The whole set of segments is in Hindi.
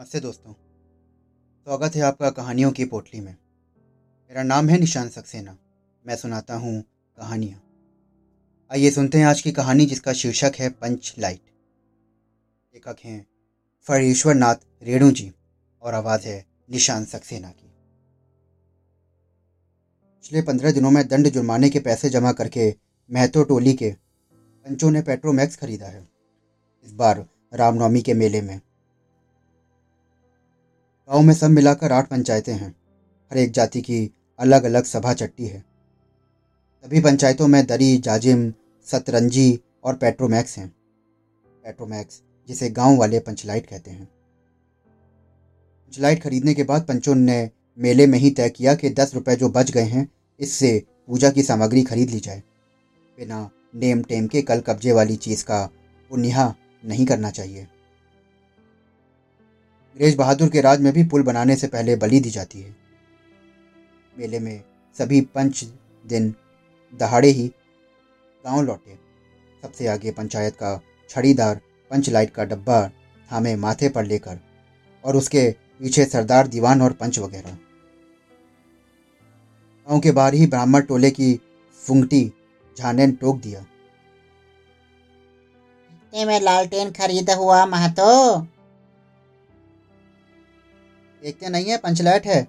नमस्ते दोस्तों। स्वागत है आपका कहानियों की पोटली में। मेरा नाम है निशान सक्सेना। मैं सुनाता हूँ कहानियाँ। आइए सुनते हैं आज की कहानी जिसका शीर्षक है पंच लाइट। लेखक हैं फरेश्वर नाथ रेणु जी और आवाज़ है निशान सक्सेना की। पिछले पंद्रह दिनों में दंड जुर्माने के पैसे जमा करके महतो टोली के पंचों ने पेट्रोमैक्स खरीदा है। इस बार रामनवमी के मेले में गाँव में सब मिलाकर आठ पंचायतें हैं। हर एक जाति की अलग अलग सभा चट्टी है। सभी पंचायतों में दरी, जाजिम, सतरंजी और पेट्रोमैक्स हैं। पेट्रोमैक्स, जिसे गाँव वाले पंचलाइट कहते हैं। पंचलाइट खरीदने के बाद पंचों ने मेले में ही तय किया कि दस रुपये जो बच गए हैं, इससे पूजा की सामग्री खरीद ली जाए। बिना नेम टेम के कल कब्जे वाली चीज़ का पुण्यहा नहीं करना चाहिए। अंग्रेज़ बहादुर के राज में भी पुल बनाने से पहले बलि दी जाती है। मेले में सभी पंच दिन दहाड़े ही गाँव लौटे। सबसे आगे पंचायत का छड़ीदार पंच लाइट का डब्बा थामे माथे पर लेकर और उसके पीछे सरदार दीवान और पंच वगैरह। गाँव के बाहर ही ब्राह्मण टोले की फुंगटी झाने टोक दिया। में लालटेन खरीदा हुआ महतो। देखते नहीं है पंचलैट है।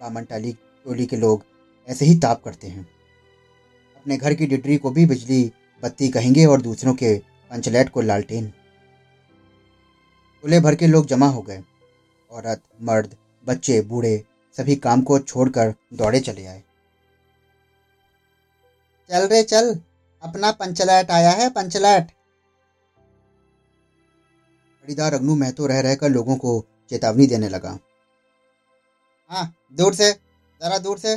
बामन टाली, टोली के लोग ऐसे ही ताप करते हैं। अपने घर की डिडरी को भी बिजली बत्ती कहेंगे और दूसरों के पंचलैट को लालटेन। टोले भर के लोग जमा हो गए। औरत, मर्द, बच्चे, बूढ़े सभी काम को छोड़कर दौड़े चले आए। चल रे चल, अपना पंचलैट आया है पंचलैट खरीदार अग्नु महतो रह रहकर लोगों को चेतावनी देने लगा। हाँ दूर से, जरा दूर से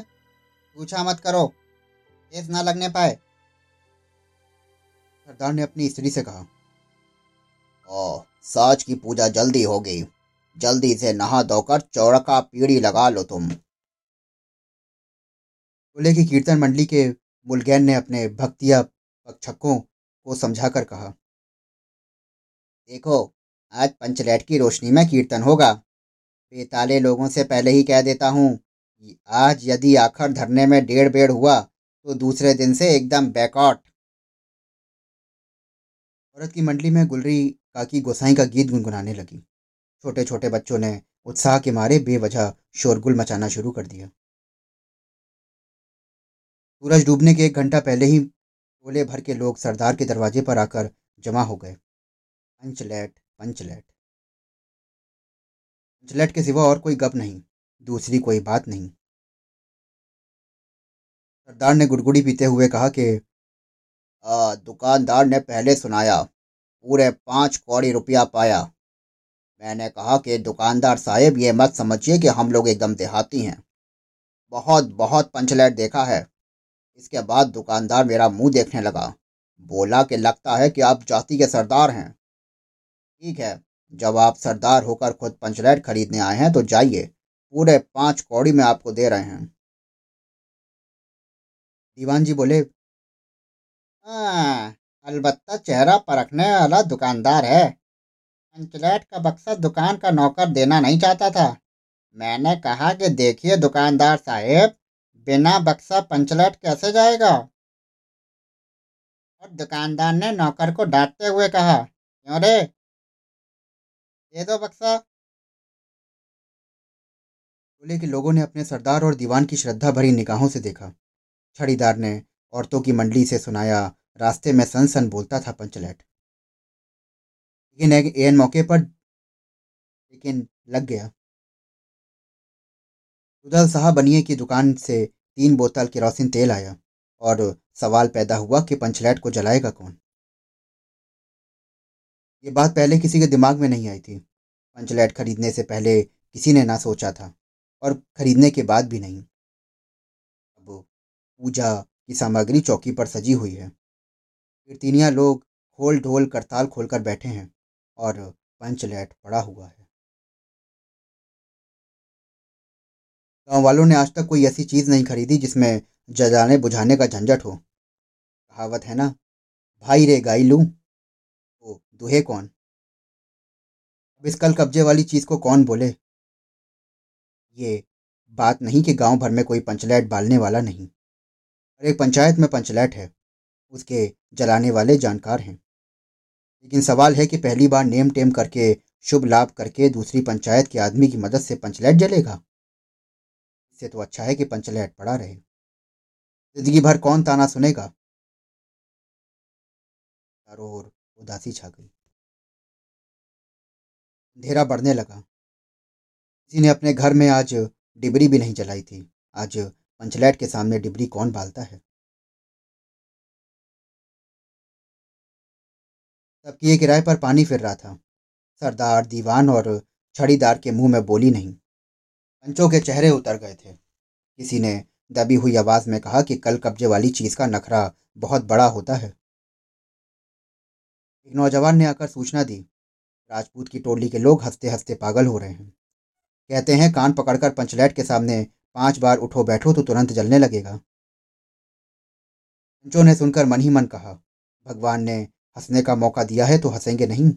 पूछा मत करो। केस ना लगने पाए। सरदार ने अपनी स्त्री से कहा ओ साज की पूजा जल्दी होगी जल्दी से नहा धोकर चौड़का पीढ़ी लगा लो तुम। टोले की कीर्तन मंडली के मुलगैन ने अपने भक्तिया पक्षकों को समझाकर कहा, देखो आज पंचलैट की रोशनी में कीर्तन होगा। बेताले लोगों से पहले ही कह देता हूँ आज यदि आखिर धरने में डेढ़ बेड़ हुआ तो दूसरे दिन से एकदम बैकआउट। औरत की मंडली में गुलरी काकी गोसाई का गीत गुनगुनाने लगी। छोटे छोटे बच्चों ने उत्साह के मारे बेवजह शोरगुल मचाना शुरू कर दिया। सूरज डूबने के एक घंटा पहले ही टोले भर के लोग सरदार के दरवाजे पर आकर जमा हो गए। पंचलैट पंचलैट। पंचलैट के सिवा और कोई गप नहीं, दूसरी कोई बात नहीं। सरदार ने गुड़गुड़ी पीते हुए कहा कि दुकानदार ने पहले सुनाया, पूरे पाँच कौड़ी रुपया पाया। मैंने कहा कि, दुकानदार साहेब, ये मत समझिए कि हम लोग एकदम देहाती हैं। बहुत बहुत पंचलेट देखा है। इसके बाद दुकानदार मेरा मुँह देखने लगा। बोला कि लगता है कि आप जाति के सरदार हैं। ठीक है। जब आप सरदार होकर खुद पंचलैट खरीदने आए हैं तो जाइए। पूरे पाँच कौड़ी में आपको दे रहे हैं। दीवान जी बोले हाँ अलबत्ता चेहरा परखने वाला दुकानदार है। पंचलैट का बक्सा दुकान का नौकर देना नहीं चाहता था। मैंने कहा कि देखिए दुकानदार साहेब, बिना बक्सा पंचलैट कैसे जाएगा? और दुकानदार ने नौकर को डांटते हुए कहा, क्यों रे? दे दो बक्सा। टोले के लोगों ने अपने सरदार और दीवान की श्रद्धा भरी निगाहों से देखा। छड़ीदार ने औरतों की मंडली से सुनाया, रास्ते में सन सन बोलता था पंचलैट। लेकिन एन मौके पर लेकिन लग गया। उदल साहब बनिए की दुकान से तीन बोतल केरोसिन तेल आया और सवाल पैदा हुआ कि पंचलैट को जलाएगा कौन? ये बात पहले किसी के दिमाग में नहीं आई थी। पंचलैट खरीदने से पहले किसी ने ना सोचा था और खरीदने के बाद भी नहीं। अब पूजा की सामग्री चौकी पर सजी हुई है। कीर्तिनिया लोग खोल ढोल करताल खोलकर बैठे हैं और पंचलैट पड़ा हुआ है। गाँव वालों ने आज तक कोई ऐसी चीज़ नहीं खरीदी जिसमें जजाने बुझाने का झंझट हो। कहावत है ना, भाई रे गाई लू लूँ दुहे कौन? अब इस कल कब्जे वाली चीज़ को कौन बोले? ये बात नहीं कि गाँव भर में कोई पंचलैट बालने वाला नहीं। और एक पंचायत में पंचलैट है, उसके जलाने वाले जानकार हैं। लेकिन सवाल है कि पहली बार नेम टेम करके, शुभ लाभ करके दूसरी पंचायत के आदमी की मदद से पंचलैट जलेगा? इससे तो अच्छा है कि पंचलैट पड़ा रहे। ज़िंदगी भर कौन ताना सुनेगा? चारों ओर उदासी छा गई। अंधेरा बढ़ने लगा। किसी ने अपने घर में आज डिबरी भी नहीं जलाई थी। आज पंचलैट के सामने डिबरी कौन बालता है? सबकी किराए पर पानी फिर रहा था। सरदार, दीवान और छड़ीदार के मुँह में बोली नहीं। पंचों के चेहरे उतर गए थे। किसी ने दबी हुई आवाज़ में कहा कि कल कब्जे वाली चीज़ का नखरा बहुत बड़ा होता है। एक नौजवान ने आकर सूचना दी। राजपूत की टोली के लोग हँसते हँसते पागल हो रहे हैं। कहते हैं, कान पकड़कर पंचलैट के सामने पाँच बार उठो बैठो तो तुरंत जलने लगेगा। पंचों ने सुनकर मन ही मन कहा, भगवान ने हंसने का मौका दिया है तो हंसेंगे नहीं।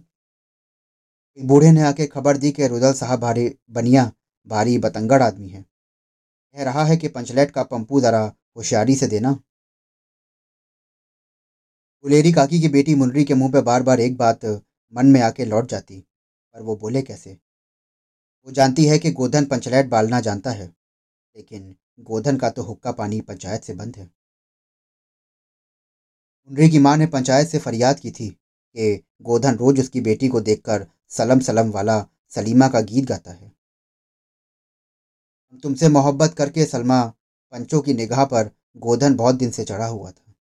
एक बूढ़े ने आके खबर दी कि रुदल साहब भारी बनिया, भारी बतंगड़ आदमी है। कह रहा है कि पंचलैट का पंपू ज़रा होशियारी से देना। गुलेरी काकी की बेटी मुनरी के मुँह पे बार बार एक बात मन में आके लौट जाती, पर वो बोले कैसे? वो जानती है कि गोधन पंचलैट बालना जानता है, लेकिन गोधन का तो हुक्का पानी पंचायत से बंद है। मुनरी की माँ ने पंचायत से फरियाद की थी कि गोधन रोज उसकी बेटी को देखकर सलम सलम वाला सलीमा का गीत गाता है। हम तुमसे मोहब्बत करके सलमा, पंचों की निगाह पर गोधन बहुत दिन से चढ़ा हुआ था।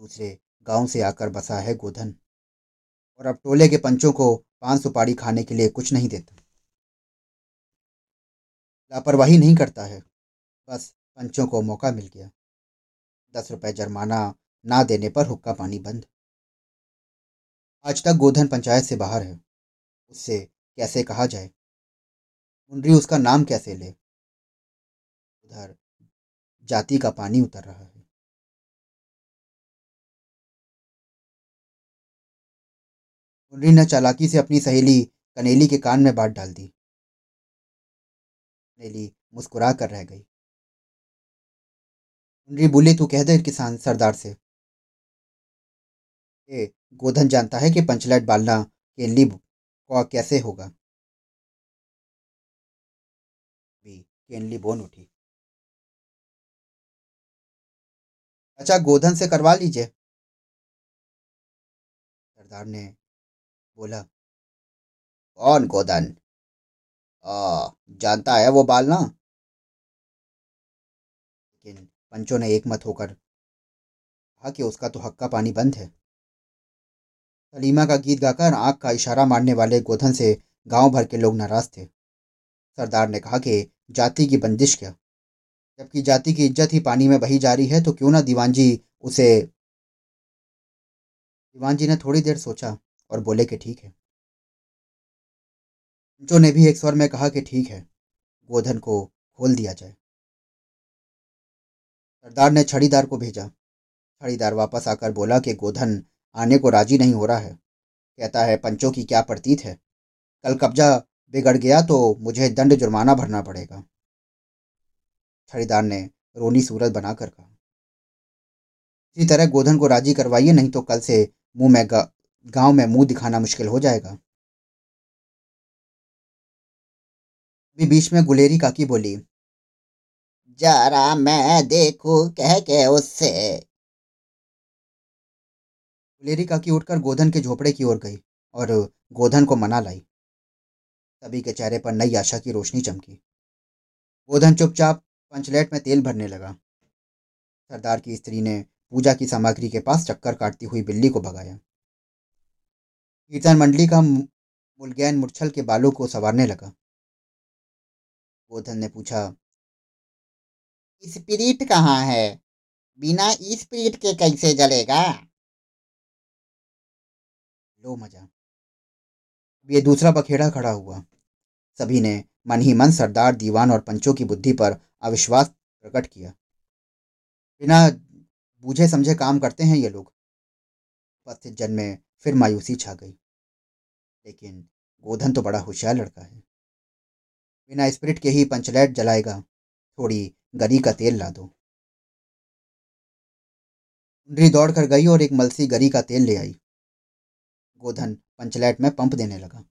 दूसरे गाँव से आकर बसा है गोधन। और अब टोले के पंचों को पान सुपारी खाने के लिए कुछ नहीं देता। लापरवाही नहीं करता है। बस पंचों को मौका मिल गया। दस रुपए जुर्माना ना देने पर हुक्का पानी बंद। आज तक गोधन पंचायत से बाहर है। उससे कैसे कहा जाए? मुंडरी उसका नाम कैसे ले? उधर जाति का पानी उतर रहा है। मुंडरी ने चालाकी से अपनी सहेली कनेली के कान में बात डाल दी। कनेली मुस्कुरा कर रह गई। मुंडरी बोले तू कह दे किसान सरदार से। ए, गोधन जानता है कि पंचलैट बालना केनली को कैसे होगा? केनली बोन उठी। अच्छा गोधन से करवा लीजिए। सरदार ने बोला कौन गोदन? आ, जानता है वो बालना लेकिन पंचों ने एक मत होकर कहा कि उसका तो हक्का पानी बंद है। सलीमा का गीत गाकर आँख का इशारा मारने वाले गोधन से गाँव भर के लोग नाराज़ थे। सरदार ने कहा कि जाति की बंदिश क्या? जबकि जाति की इज़्ज़त ही पानी में बही जा रही है तो क्यों ना दीवान जी उसे दीवान जी ने थोड़ी देर सोचा। और बोले कि ठीक है। पंचों ने भी एक स्वर में कहा कि ठीक है, गोधन को खोल दिया जाए। सरदार ने छड़ीदार को भेजा। छड़ीदार वापस आकर बोला कि गोधन आने को राज़ी नहीं हो रहा है। कहता है, पंचों की क्या प्रतीत है? कल कब्जा बिगड़ गया तो मुझे दंड जुर्माना भरना पड़ेगा। छड़ीदार ने रोनी सूरत बनाकर कहा, इसी तरह गोधन को राज़ी करवाइए, नहीं तो कल से मुँह में गाँव में मुँह दिखाना मुश्किल हो जाएगा। अभी बीच में गुलेरी काकी बोली, जरा मैं देखू कह के उससे। गुलेरी काकी उठकर गोधन के झोपड़े की ओर गई और गोधन को मना लाई। सभी के चेहरे पर नई आशा की रोशनी चमकी। गोधन चुपचाप पंचलेट में तेल भरने लगा। सरदार की स्त्री ने पूजा की सामग्री के पास चक्कर काटती हुई बिल्ली को भगाया। कीर्तन मंडली का मुलगैन मुरछल के बालों को संवारने लगा। गोधन ने पूछा स्पिरिट कहाँ है? बिना स्पिरिट के कैसे जलेगा? लो मज़ा। ये दूसरा बखेड़ा खड़ा हुआ। सभी ने मन ही मन सरदार, दीवान और पंचों की बुद्धि पर अविश्वास प्रकट किया। बिना बूझे समझे काम करते हैं ये लोग। उपस्थित जन में फिर मायूसी छा गई। लेकिन गोधन तो बड़ा होशियार लड़का है। बिना स्पिरिट के ही पंचलैट जलाएगा, थोड़ी गरी का तेल ला दो। मुंडरी दौड़ कर गई और एक मलसी गरी का तेल ले आई। गोधन पंचलैट में पंप देने लगा।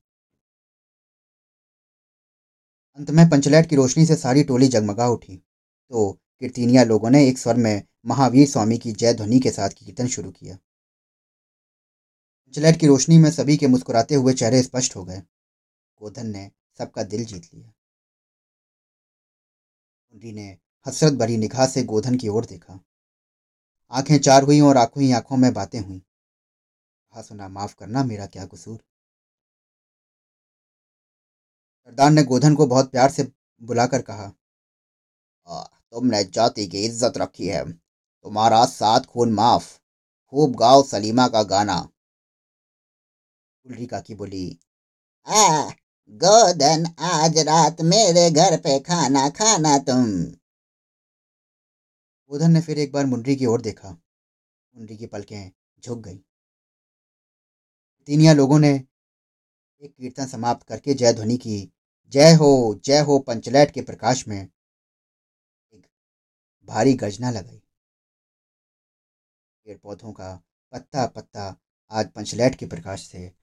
अंत में पंचलैट की रोशनी से सारी टोली जगमगा उठी। तो कीर्तिनिया लोगों ने एक स्वर में महावीर स्वामी की जय ध्वनि के साथ कीर्तन शुरू किया। पंचलैट की रोशनी में सभी के मुस्कुराते हुए चेहरे स्पष्ट हो गए। गोधन ने सबका दिल जीत लिया। मुंडी ने हसरत भरी निगाह से गोधन की ओर देखा। आँखें चार हुई और आँखों ही आँखों में बातें हुई। कहा, सुना, माफ़ करना मेरा क्या कसूर? सरदार ने गोधन को बहुत प्यार से बुलाकर कहा तुमने जाति की इज़्ज़त रखी है। तुम्हारा सात खून माफ़। खूब गाओ सलीमा का गाना। गुलरी काकी बोली आ गोधन आज रात मेरे घर पे खाना खाना तुम। गोधन ने फिर एक बार मुंडरी की ओर देखा। मुंडरी की पलकें झुक गई। तीनिया लोगों ने एक कीर्तन समाप्त करके जय ध्वनि की, जय हो जय हो पंचलैट के प्रकाश में। एक भारी गर्जना लगाई। पेड़ पौधों का पत्ता पत्ता आज पंचलैट के प्रकाश से